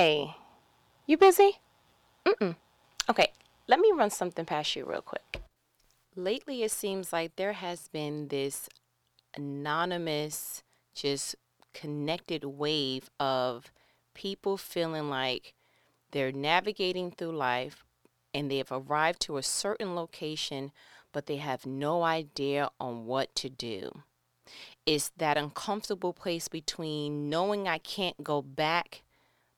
Hey, you busy? Mm-mm. Okay, let me run something past you real quick. Lately, it seems like there has been this anonymous, just connected wave of people feeling like they're navigating through life and they've arrived to a certain location, but they have no idea on what to do. It's that uncomfortable place between knowing I can't go back,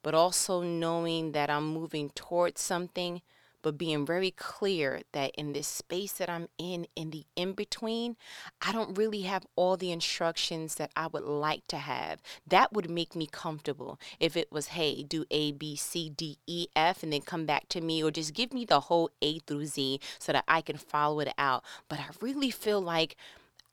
but also knowing that I'm moving towards something, but being very clear that in this space that I'm in, in the in between, I don't really have all the instructions that I would like to have. That would make me comfortable if it was, hey, do A, B, C, D, E, F, and then come back to me, or just give me the whole A through Z so that I can follow it out. But I really feel like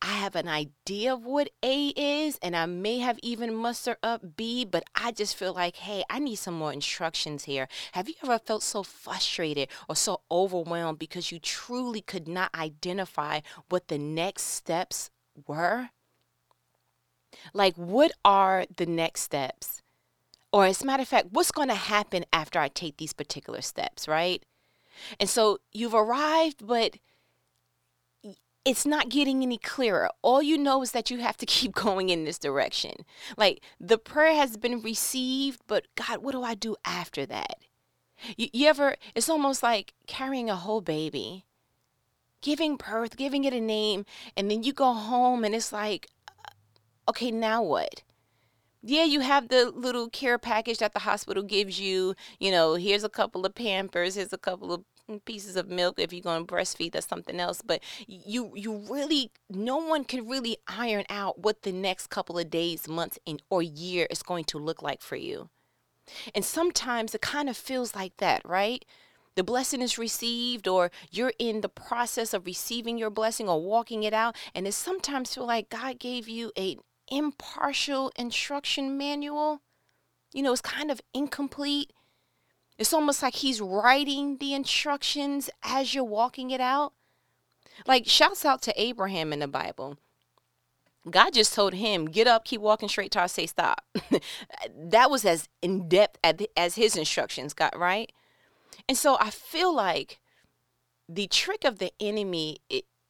I have an idea of what A is, and I may have even mustered up B, but I just feel like, hey, I need some more instructions here. Have you ever felt so frustrated or so overwhelmed because you truly could not identify what the next steps were? Like, what are the next steps? Or, as a matter of fact, what's going to happen after I take these particular steps, right? And so you've arrived, but it's not getting any clearer. All you know is that you have to keep going in this direction. Like the prayer has been received, but God, what do I do after that? You, you ever, it's almost like carrying a whole baby, giving birth, giving it a name, and then you go home and it's like, uh, okay, now what? yeah, you have the little care package that the hospital gives you. You know, here's a couple of Pampers, here's a couple of pieces of milk if you're going to breastfeed that's something else but you you really no one can really iron out what the next couple of days months and or year is going to look like for you. And sometimes it kind of feels like that right? The blessing is received or you're in the process of receiving your blessing or walking it out and it sometimes feel like god gave you a impartial instruction manual. You know it's kind of incomplete it's almost like he's writing the instructions as you're walking it out. Like, shouts out to Abraham in the Bible. God just told him, get up, keep walking straight till I say stop. that was as in depth as his instructions got, right? And so I feel like the trick of the enemy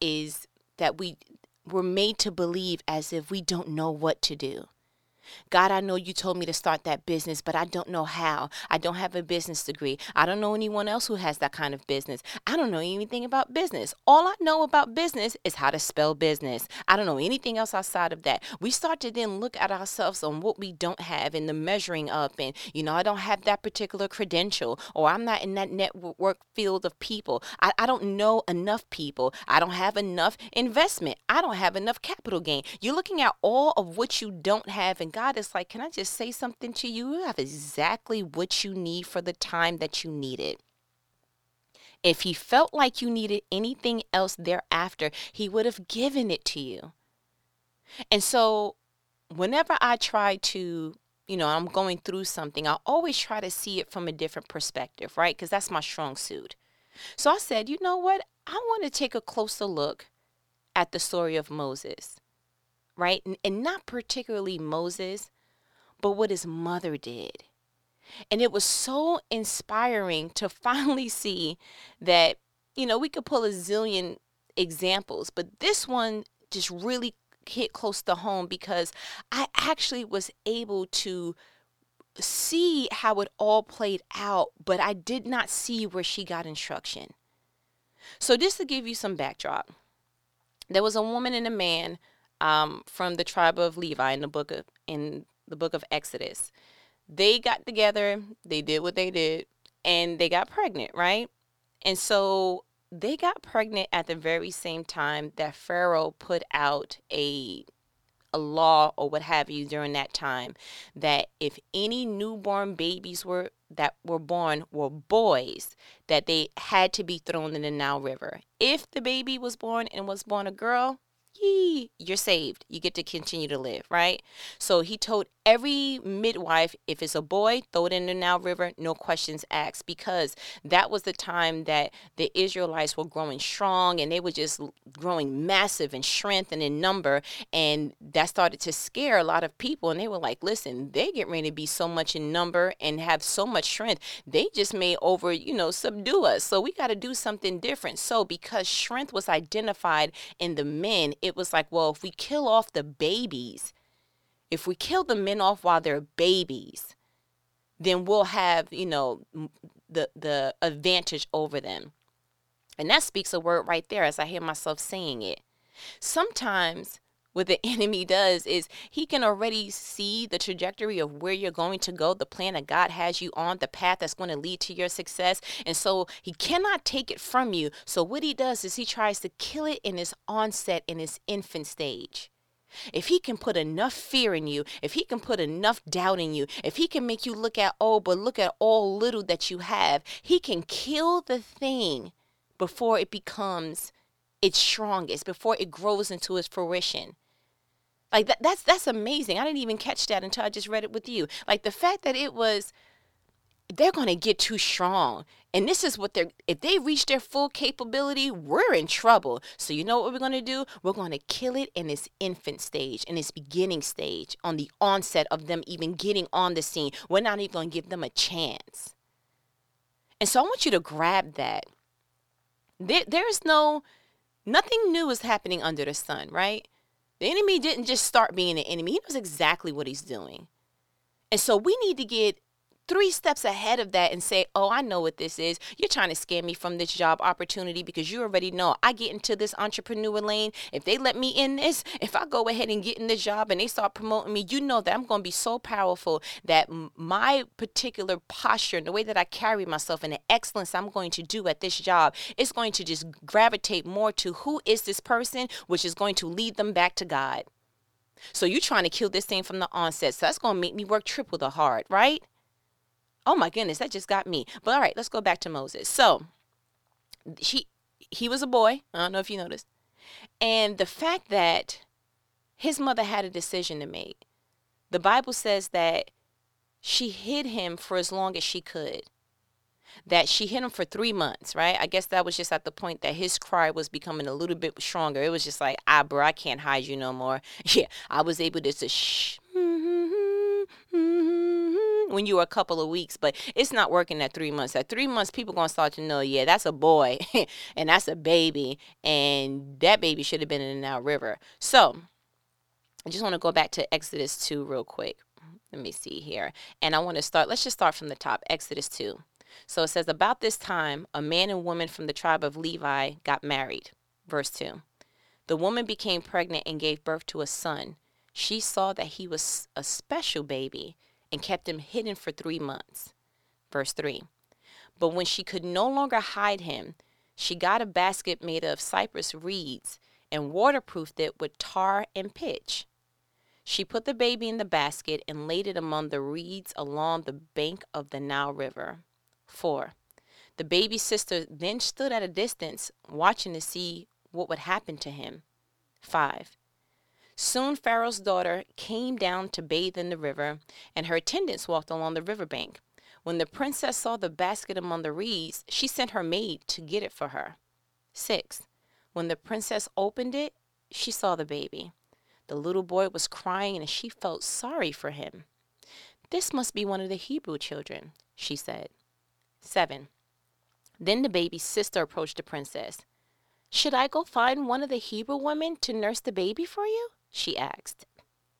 is that we we're made to believe as if we don't know what to do. God, I know you told me to start that business, but I don't know how. I don't have a business degree. I don't know anyone else who has that kind of business. I don't know anything about business. All I know about business is how to spell business. I don't know anything else outside of that. We start to then look at ourselves on what we don't have and the measuring up and, you know, I don't have that particular credential or I'm not in that network field of people. I, I don't know enough people. I don't have enough investment. I don't have enough capital gain. You're looking at all of what you don't have and God is like, can I just say something to you? You have exactly what you need for the time that you need it. If he felt like you needed anything else thereafter, he would have given it to you. And so, whenever I try to, you know, I'm going through something, I always try to see it from a different perspective, right? Because that's my strong suit. So I said, you know what? I want to take a closer look at the story of Moses right? And, and not particularly Moses, but what his mother did. And it was so inspiring to finally see that, you know, we could pull a zillion examples, but this one just really hit close to home because I actually was able to see how it all played out, but I did not see where she got instruction. So, just to give you some backdrop, there was a woman and a man um, from the tribe of Levi in the book of in the book of Exodus. They got together, they did what they did, and they got pregnant, right? And so they got pregnant at the very same time that Pharaoh put out a a law or what have you during that time that if any newborn babies were that were born were boys that they had to be thrown in the Nile River. If the baby was born and was born a girl, yee, you're saved. You get to continue to live, right? So he told every midwife, if it's a boy, throw it in the Nile River, no questions asked, because that was the time that the Israelites were growing strong and they were just growing massive in strength and in number. And that started to scare a lot of people. And they were like, listen, they get ready to be so much in number and have so much strength. They just may over, you know, subdue us. So we got to do something different. So because strength was identified in the men, it was like, well, if we kill off the babies, if we kill the men off while they're babies, then we'll have, you know, the the advantage over them. And that speaks a word right there as I hear myself saying it. Sometimes what the enemy does is he can already see the trajectory of where you're going to go, the plan that God has you on, the path that's going to lead to your success. And so he cannot take it from you. So what he does is he tries to kill it in its onset, in its infant stage. If he can put enough fear in you, if he can put enough doubt in you, if he can make you look at, oh, but look at all little that you have, he can kill the thing before it becomes its strongest, before it grows into its fruition. Like that, that's that's amazing. I didn't even catch that until I just read it with you. Like the fact that it was they're going to get too strong. And this is what they're, if they reach their full capability, we're in trouble. So, you know what we're going to do? We're going to kill it in its infant stage, in its beginning stage, on the onset of them even getting on the scene. We're not even going to give them a chance. And so, I want you to grab that. There, there's no, nothing new is happening under the sun, right? The enemy didn't just start being an enemy, he knows exactly what he's doing. And so we need to get three steps ahead of that and say, Oh, I know what this is. You're trying to scare me from this job opportunity because you already know I get into this entrepreneur lane. If they let me in this, if I go ahead and get in this job and they start promoting me, you know that I'm going to be so powerful that my particular posture and the way that I carry myself and the excellence I'm going to do at this job is going to just gravitate more to who is this person, which is going to lead them back to God. So you're trying to kill this thing from the onset. So that's going to make me work triple the hard, right? Oh my goodness, that just got me. But all right, let's go back to Moses. So he he was a boy. I don't know if you noticed. And the fact that his mother had a decision to make. The Bible says that she hid him for as long as she could. That she hid him for three months, right? I guess that was just at the point that his cry was becoming a little bit stronger. It was just like, ah, bro, I can't hide you no more. Yeah, I was able to just shh. Mm-hmm, mm-hmm, mm-hmm, when you were a couple of weeks, but it's not working at three months. At three months, people gonna start to know, yeah, that's a boy and that's a baby, and that baby should have been in the Nile River. So I just want to go back to Exodus 2 real quick. Let me see here. And I want to start, let's just start from the top Exodus 2. So it says, About this time, a man and woman from the tribe of Levi got married. Verse 2. The woman became pregnant and gave birth to a son. She saw that he was a special baby and kept him hidden for three months. Verse 3 But when she could no longer hide him, she got a basket made of cypress reeds and waterproofed it with tar and pitch. She put the baby in the basket and laid it among the reeds along the bank of the Nile River. 4. The baby's sister then stood at a distance, watching to see what would happen to him. 5. Soon Pharaoh's daughter came down to bathe in the river, and her attendants walked along the river bank. When the princess saw the basket among the reeds, she sent her maid to get it for her. 6. When the princess opened it, she saw the baby. The little boy was crying, and she felt sorry for him. This must be one of the Hebrew children, she said. 7. Then the baby's sister approached the princess. Should I go find one of the Hebrew women to nurse the baby for you? She asked.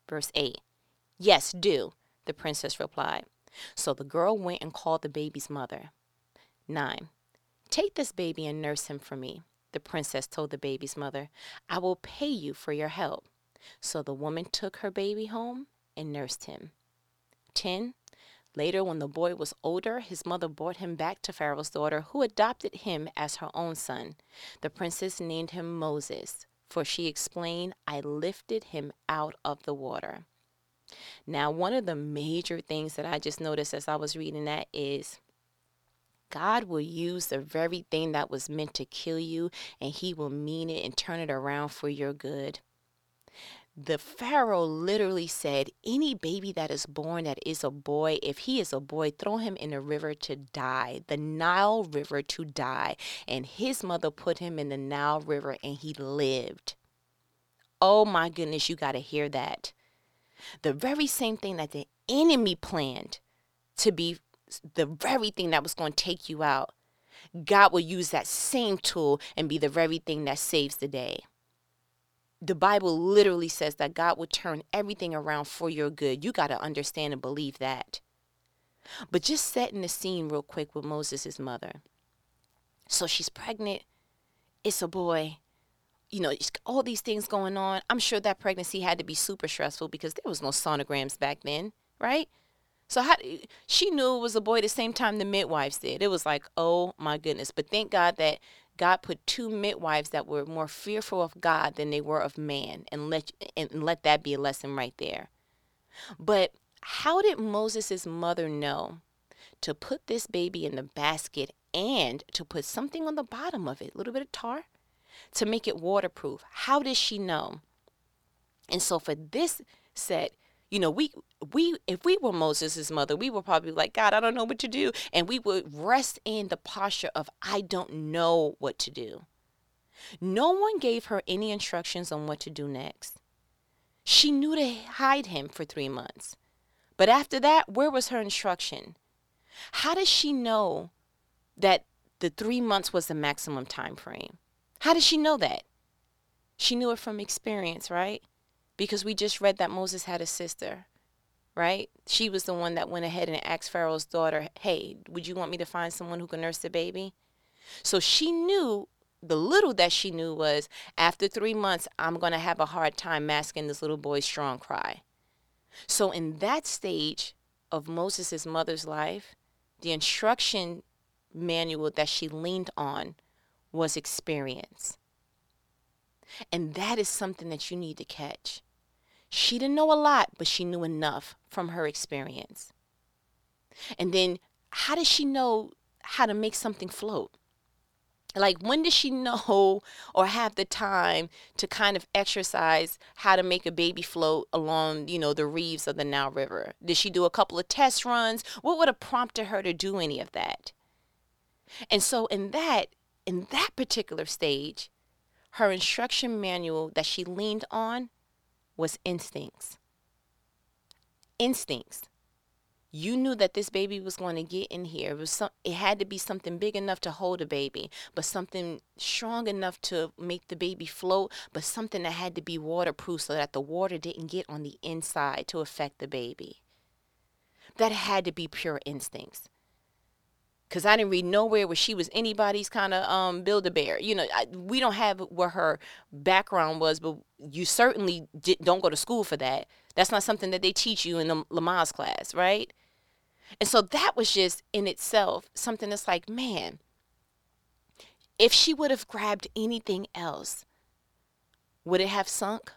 Verse 8 Yes, do, the princess replied. So the girl went and called the baby's mother. 9. Take this baby and nurse him for me, the princess told the baby's mother. I will pay you for your help. So the woman took her baby home and nursed him. 10. Later, when the boy was older, his mother brought him back to Pharaoh's daughter, who adopted him as her own son. The princess named him Moses, for she explained, I lifted him out of the water. Now, one of the major things that I just noticed as I was reading that is God will use the very thing that was meant to kill you and he will mean it and turn it around for your good. The Pharaoh literally said, Any baby that is born that is a boy, if he is a boy, throw him in the river to die, the Nile River to die. And his mother put him in the Nile River and he lived. Oh my goodness, you got to hear that. The very same thing that the enemy planned to be the very thing that was going to take you out, God will use that same tool and be the very thing that saves the day. The Bible literally says that God will turn everything around for your good. You got to understand and believe that. But just setting the scene real quick with Moses' mother. So she's pregnant. It's a boy. You know, all these things going on. I'm sure that pregnancy had to be super stressful because there was no sonograms back then, right? So how she knew it was a boy the same time the midwives did. It was like, oh my goodness. But thank God that God put two midwives that were more fearful of God than they were of man, and let and let that be a lesson right there. But how did Moses' mother know to put this baby in the basket and to put something on the bottom of it, a little bit of tar, to make it waterproof? How did she know? And so for this set, you know, we we if we were Moses' mother, we would probably like, God, I don't know what to do. And we would rest in the posture of I don't know what to do. No one gave her any instructions on what to do next. She knew to hide him for three months. But after that, where was her instruction? How does she know that the three months was the maximum time frame? How does she know that? She knew it from experience, right? Because we just read that Moses had a sister, right? She was the one that went ahead and asked Pharaoh's daughter, Hey, would you want me to find someone who can nurse the baby? So she knew the little that she knew was after three months, I'm going to have a hard time masking this little boy's strong cry. So, in that stage of Moses' mother's life, the instruction manual that she leaned on was experience. And that is something that you need to catch. She didn't know a lot, but she knew enough from her experience. And then, how does she know how to make something float? Like, when does she know or have the time to kind of exercise how to make a baby float along, you know, the reefs of the Nile River? Did she do a couple of test runs? What would have prompted her to do any of that? And so, in that, in that particular stage, her instruction manual that she leaned on was instincts. Instincts. You knew that this baby was going to get in here. It was some, it had to be something big enough to hold a baby, but something strong enough to make the baby float, but something that had to be waterproof so that the water didn't get on the inside to affect the baby. That had to be pure instincts because I didn't read nowhere where she was anybody's kind of um, build a bear. You know, I, we don't have where her background was, but you certainly did, don't go to school for that. That's not something that they teach you in the Lamaze class, right? And so that was just in itself something that's like, man, if she would have grabbed anything else, would it have sunk?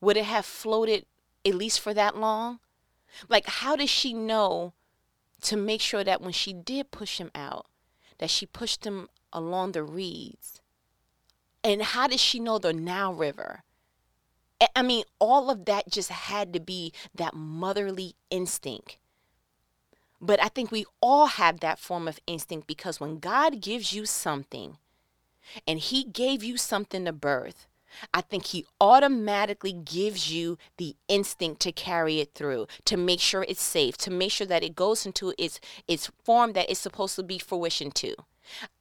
Would it have floated at least for that long? Like, how does she know? To make sure that when she did push him out, that she pushed him along the reeds. And how did she know the Nile River? I mean, all of that just had to be that motherly instinct. But I think we all have that form of instinct because when God gives you something and He gave you something to birth, I think he automatically gives you the instinct to carry it through, to make sure it's safe, to make sure that it goes into its its form that it's supposed to be fruition to.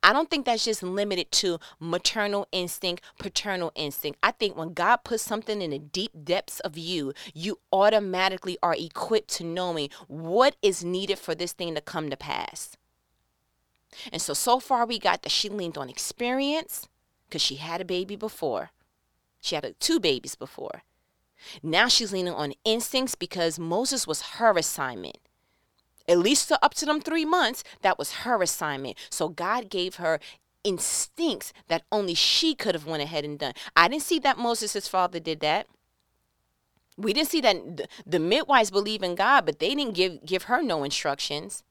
I don't think that's just limited to maternal instinct, paternal instinct. I think when God puts something in the deep depths of you, you automatically are equipped to knowing what is needed for this thing to come to pass. And so, so far, we got that she leaned on experience because she had a baby before. She had two babies before. Now she's leaning on instincts because Moses was her assignment. At least up to them three months, that was her assignment. So God gave her instincts that only she could have went ahead and done. I didn't see that Moses' father did that. We didn't see that the, the midwives believe in God, but they didn't give, give her no instructions.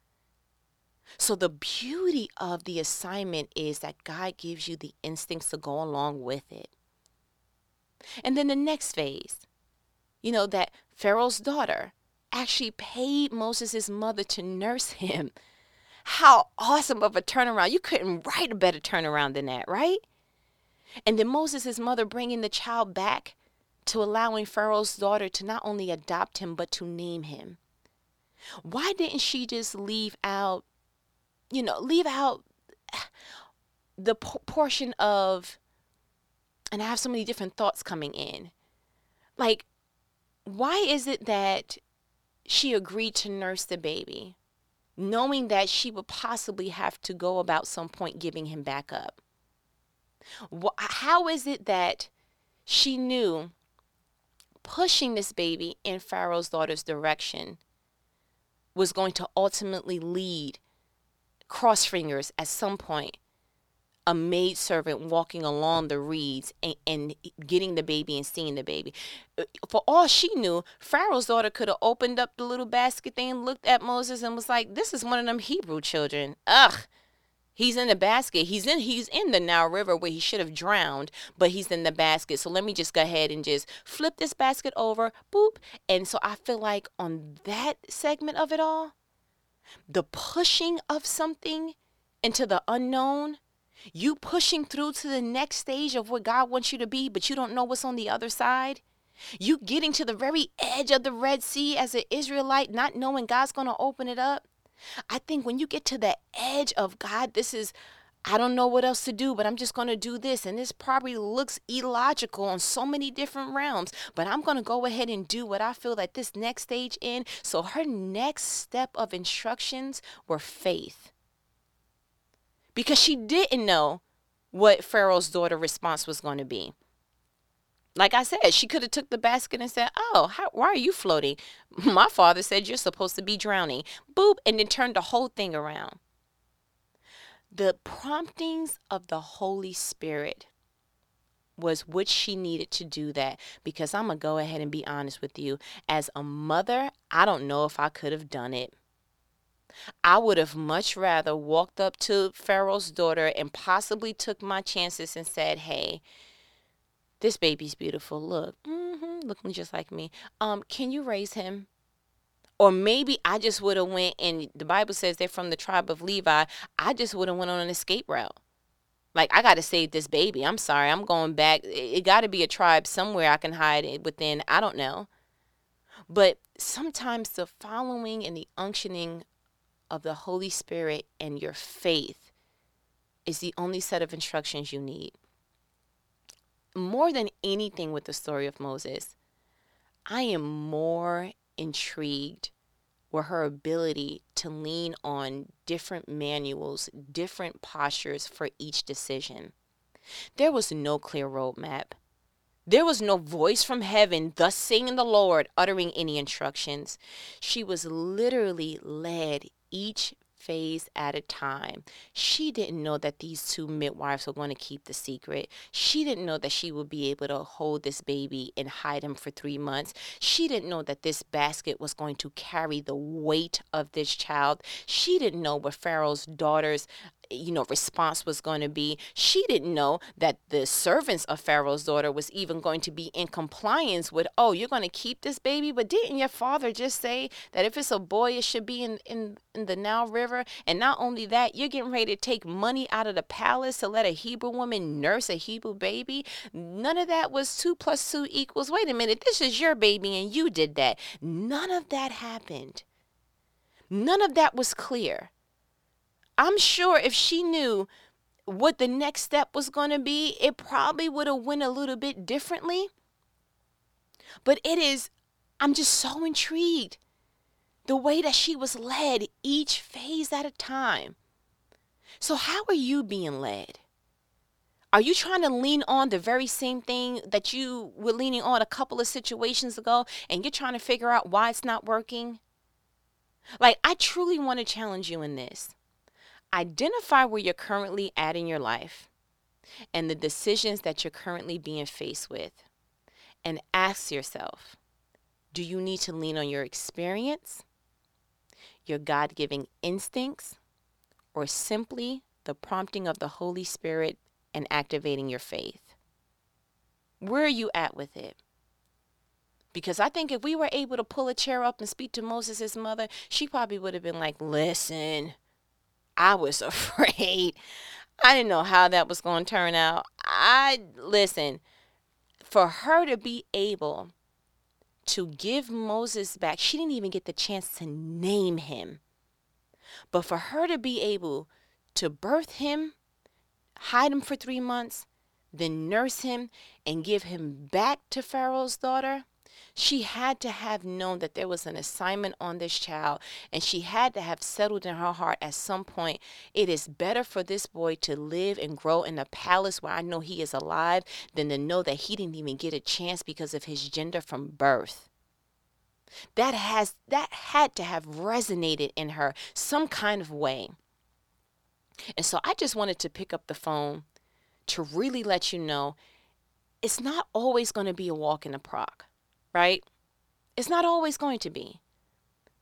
So the beauty of the assignment is that God gives you the instincts to go along with it. And then the next phase, you know, that Pharaoh's daughter actually paid Moses' mother to nurse him. How awesome of a turnaround. You couldn't write a better turnaround than that, right? And then Moses' mother bringing the child back to allowing Pharaoh's daughter to not only adopt him, but to name him. Why didn't she just leave out, you know, leave out the portion of, and I have so many different thoughts coming in. Like, why is it that she agreed to nurse the baby, knowing that she would possibly have to go about some point giving him back up? How is it that she knew pushing this baby in Pharaoh's daughter's direction was going to ultimately lead, cross fingers, at some point, a maid servant walking along the reeds and, and, getting the baby and seeing the baby. Uh, for all she knew, Pharaoh's daughter could have opened up the little basket thing, looked at Moses, and was like, "This is one of them Hebrew children." Ugh. He's in the basket. He's in he's in the Nile River where he should have drowned, but he's in the basket. So let me just go ahead and just flip this basket over, boop. And so I feel like on that segment of it all, the pushing of something into the unknown, you pushing through to the next stage of what God wants you to be, but you don't know what's on the other side. You getting to the very edge of the Red Sea as an Israelite, not knowing God's going to open it up. I think when you get to the edge of God, this is, I don't know what else to do, but I'm just going to do this. And this probably looks illogical on so many different realms, but I'm going to go ahead and do what I feel like this next stage in. So her next step of instructions were faith. Because she didn't know what Pharaoh's daughter response was going to be like I said, she could have took the basket and said, "Oh, how, why are you floating?" My father said you're supposed to be drowning. Boop, and then turned the whole thing around. The promptings of the Holy Spirit was what she needed to do that because I'm going to go ahead and be honest with you. As a mother, I don't know if I could have done it. I would have much rather walked up to Pharaoh's daughter and possibly took my chances and said, "Hey, this baby's beautiful. Look, mm-hmm, looking just like me. Um, can you raise him? Or maybe I just would have went and the Bible says they're from the tribe of Levi. I just would have went on an escape route. Like I got to save this baby. I'm sorry. I'm going back. It, got to be a tribe somewhere I can hide it within. I don't know. But sometimes the following and the unctioning of the Holy Spirit and your faith is the only set of instructions you need more than anything with the story of Moses, I am more intrigued with her ability to lean on different manuals, different postures for each decision. There was no clear roadmap. There was no voice from heaven, thus saying the Lord, uttering any instructions. She was literally led each phase at a time. She didn't know that these two midwives were going to keep the secret. She didn't know that she would be able to hold this baby and hide him for three months. She didn't know that this basket was going to carry the weight of this child. She didn't know what Pharaoh's daughters you know response was going to be. She didn't know that the servants of pharaoh's daughter was even going to be in compliance with oh you're going to keep this baby? But didn't your father just say that if it's a boy it should be in in, in the nile river? And not only that you're getting ready to take money out of the palace to let a hebrew woman nurse a hebrew baby? None of that was two plus two equals wait a minute this is your baby and you did that. None of that happened. None of that was clear I'm sure if she knew what the next step was going to be, it probably would have went a little bit differently. But it is I'm just so intrigued the way that she was led each phase at a time. So how are you being led? Are you trying to lean on the very same thing that you were leaning on a couple of situations ago and you're trying to figure out why it's not working? Like, I truly want to challenge you in this. Identify where you're currently at in your life and the decisions that you're currently being faced with. And ask yourself do you need to lean on your experience, your God giving instincts, or simply the prompting of the Holy Spirit and activating your faith? Where are you at with it? Because I think if we were able to pull a chair up and speak to Moses' mother, she probably would have been like, Listen, I was afraid. I didn't know how that was going to turn out. I, listen, for her to be able to give Moses back, she didn't even get the chance to name him. But for her to be able to birth him, hide him for three months, then nurse him and give him back to Pharaoh's daughter, she had to have known that there was an assignment on this child, and she had to have settled in her heart at some point it is better for this boy to live and grow in a palace where I know he is alive than to know that he didn't even get a chance because of his gender from birth. That has that had to have resonated in her some kind of way. And so i just wanted to pick up the phone to really let you know it's not always going to be a walk in the park right? It's not always going to be.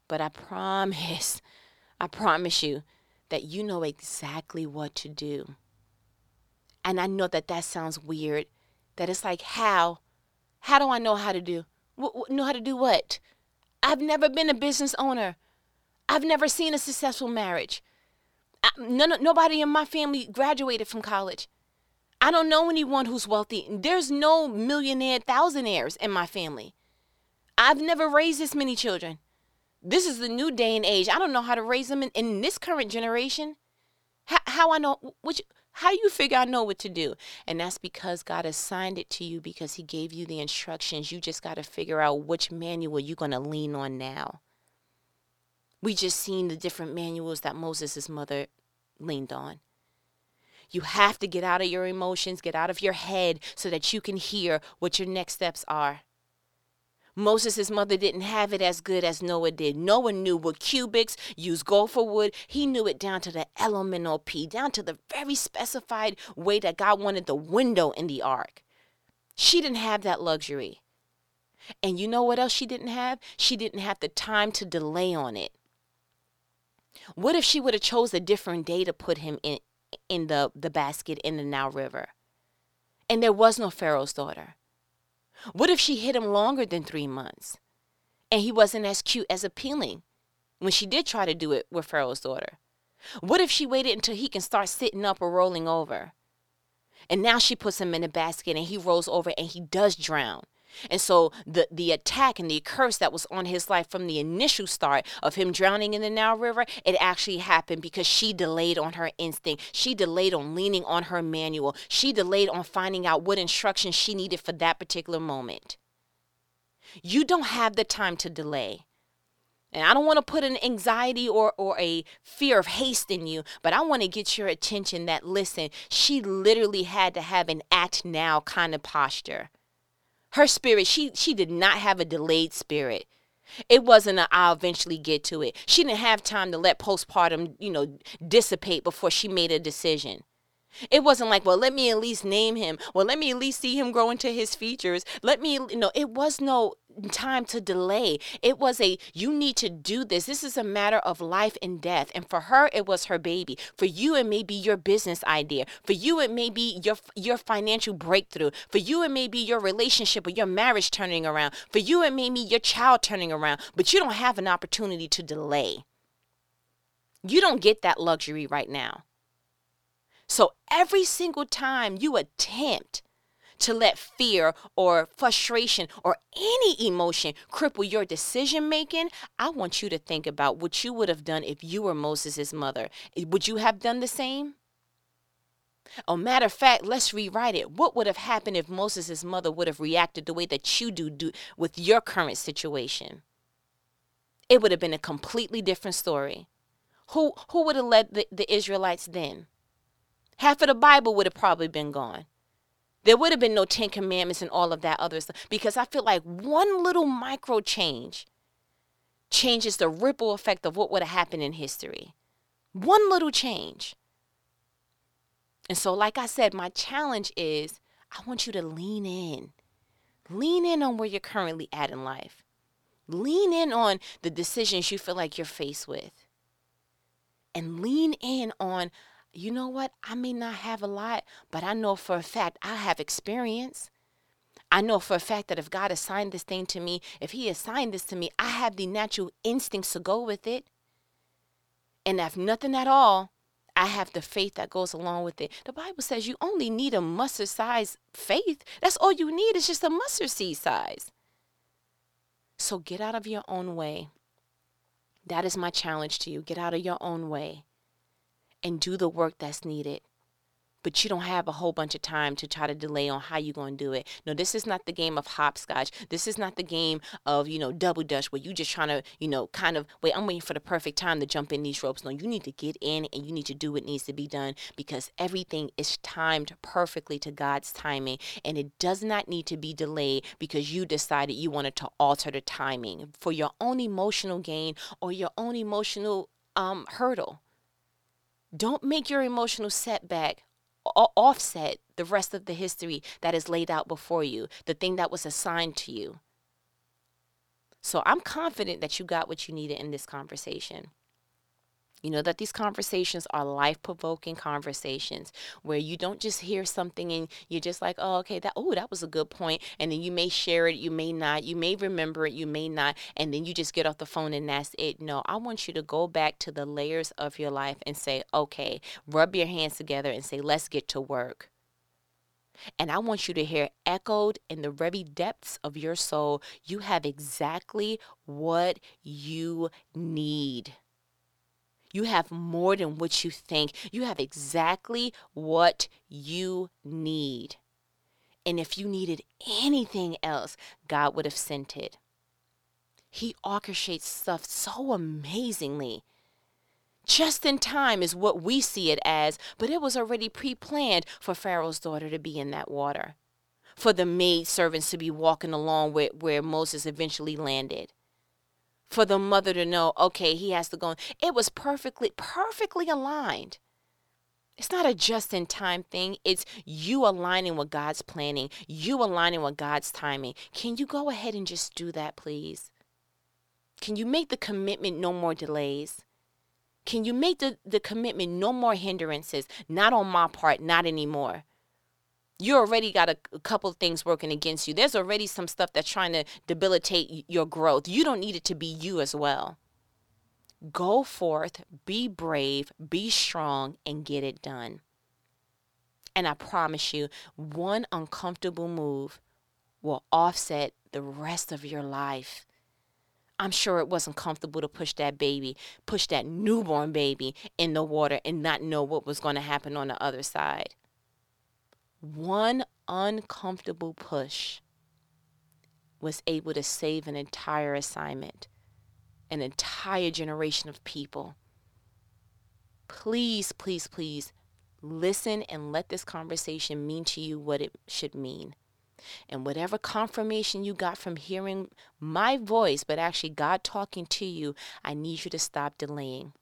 But I promise, I promise you that you know exactly what to do. And I know that that sounds weird. That it's like, how? How do I know how to do? W- know how to do what? I've never been a business owner. I've never seen a successful marriage. I, none, nobody in my family graduated from college. I don't know anyone who's wealthy. There's no millionaire thousandaires in my family. I've never raised this many children. This is the new day and age. I don't know how to raise them in, in this current generation. How, how I know which how you figure I know what to do? And that's because God assigned it to you because He gave you the instructions. You just got to figure out which manual you're going to lean on now. We just seen the different manuals that Moses' mother leaned on. You have to get out of your emotions, get out of your head so that you can hear what your next steps are. Moses' mother didn't have it as good as Noah did. Noah knew what cubits, use gopher wood. He knew it down to the elemental P, down to the very specified way that God wanted the window in the ark. She didn't have that luxury. And you know what else she didn't have? She didn't have the time to delay on it. What if she would have chose a different day to put him in in the, the basket in the Nile River? And there was no Pharaoh's daughter. What if she hid him longer than three months and he wasn't as cute as appealing when she did try to do it with Pharaoh's daughter? What if she waited until he can start sitting up or rolling over? And now she puts him in a basket and he rolls over and he does drown. And so the, the attack and the curse that was on his life from the initial start of him drowning in the Nile River, it actually happened because she delayed on her instinct. She delayed on leaning on her manual. She delayed on finding out what instructions she needed for that particular moment. You don't have the time to delay. And I don't want to put an anxiety or, or a fear of haste in you, but I want to get your attention that listen, she literally had to have an act now kind of posture her spirit she she did not have a delayed spirit it wasn't a i'll eventually get to it she didn't have time to let postpartum you know dissipate before she made a decision it wasn't like, well, let me at least name him. Well, let me at least see him grow into his features. Let me, you know, it was no time to delay. It was a, you need to do this. This is a matter of life and death. And for her, it was her baby. For you, it may be your business idea. For you, it may be your, your financial breakthrough. For you, it may be your relationship or your marriage turning around. For you, it may be your child turning around. But you don't have an opportunity to delay. You don't get that luxury right now. So every single time you attempt to let fear or frustration or any emotion cripple your decision making, I want you to think about what you would have done if you were Moses' mother. Would you have done the same? Oh, matter of fact, let's rewrite it. What would have happened if Moses' mother would have reacted the way that you do, do with your current situation? It would have been a completely different story. Who, who would have led the, the Israelites then? half of the Bible would have probably been gone. There would have been no Ten Commandments and all of that other stuff because I feel like one little micro change changes the ripple effect of what would have happened in history. One little change. And so, like I said, my challenge is I want you to lean in. Lean in on where you're currently at in life. Lean in on the decisions you feel like you're faced with. And lean in on you know what? I may not have a lot, but I know for a fact I have experience. I know for a fact that if God assigned this thing to me, if He assigned this to me, I have the natural instincts to go with it. And if nothing at all, I have the faith that goes along with it. The Bible says you only need a mustard size faith. That's all you need it's just a mustard seed size. So get out of your own way. That is my challenge to you. Get out of your own way and do the work that's needed but you don't have a whole bunch of time to try to delay on how you're going to do it. No, this is not the game of hopscotch. This is not the game of, you know, double dutch where you're just trying to, you know, kind of, wait, I'm waiting for the perfect time to jump in these ropes. No, you need to get in and you need to do what needs to be done because everything is timed perfectly to God's timing and it does not need to be delayed because you decided you wanted to alter the timing for your own emotional gain or your own emotional um, hurdle. Don't make your emotional setback offset the rest of the history that is laid out before you, the thing that was assigned to you. So I'm confident that you got what you needed in this conversation. You know that these conversations are life provoking conversations where you don't just hear something and you're just like, oh, okay, that, oh, that was a good point. And then you may share it, you may not, you may remember it, you may not. And then you just get off the phone and that's it. No, I want you to go back to the layers of your life and say, okay, rub your hands together and say, let's get to work. And I want you to hear echoed in the very depths of your soul, you have exactly what you need. You have more than what you think. You have exactly what you need. And if you needed anything else, God would have sent it. He orchestrates stuff so amazingly. Just in time is what we see it as, but it was already pre planned for Pharaoh's daughter to be in that water, for the maid servants to be walking along where, where Moses eventually landed for the mother to know, okay, he has to go. It was perfectly, perfectly aligned. It's not a just in time thing. It's you aligning with God's planning, you aligning with God's timing. Can you go ahead and just do that, please? Can you make the commitment no more delays? Can you make the, the commitment no more hindrances? Not on my part, not anymore you already got a, a couple of things working against you. There's already some stuff that's trying to debilitate your growth. You don't need it to be you as well. Go forth, be brave, be strong, and get it done. And I promise you, one uncomfortable move will offset the rest of your life. I'm sure it wasn't comfortable to push that baby, push that newborn baby in the water and not know what was going to happen on the other side one uncomfortable push was able to save an entire assignment, an entire generation of people. Please, please, please listen and let this conversation mean to you what it should mean. And whatever confirmation you got from hearing my voice, but actually God talking to you, I need you to stop delaying.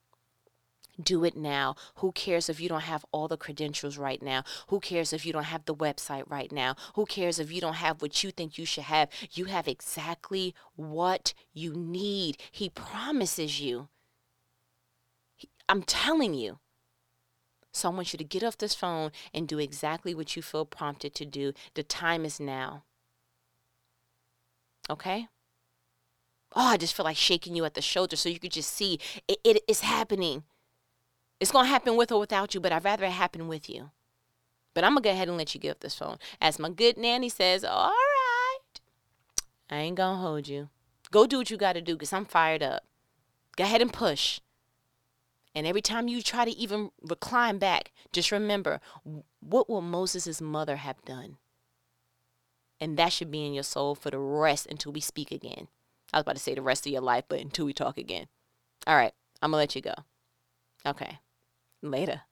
Do it now. Who cares if you don't have all the credentials right now? Who cares if you don't have the website right now? Who cares if you don't have what you think you should have? You have exactly what you need. He promises you. I'm telling you. So I want you to get off this phone and do exactly what you feel prompted to do. The time is now. Okay? Oh, I just feel like shaking you at the shoulder so you could just see it, it is happening. It's going to happen with or without you, but I'd rather it happen with you. But I'm going to go ahead and let you give up this phone. As my good nanny says, all right, I ain't going to hold you. Go do what you got to do because I'm fired up. Go ahead and push. And every time you try to even recline back, just remember what will Moses' mother have done? And that should be in your soul for the rest until we speak again. I was about to say the rest of your life, but until we talk again. All right, I'm going to let you go. Okay. Later.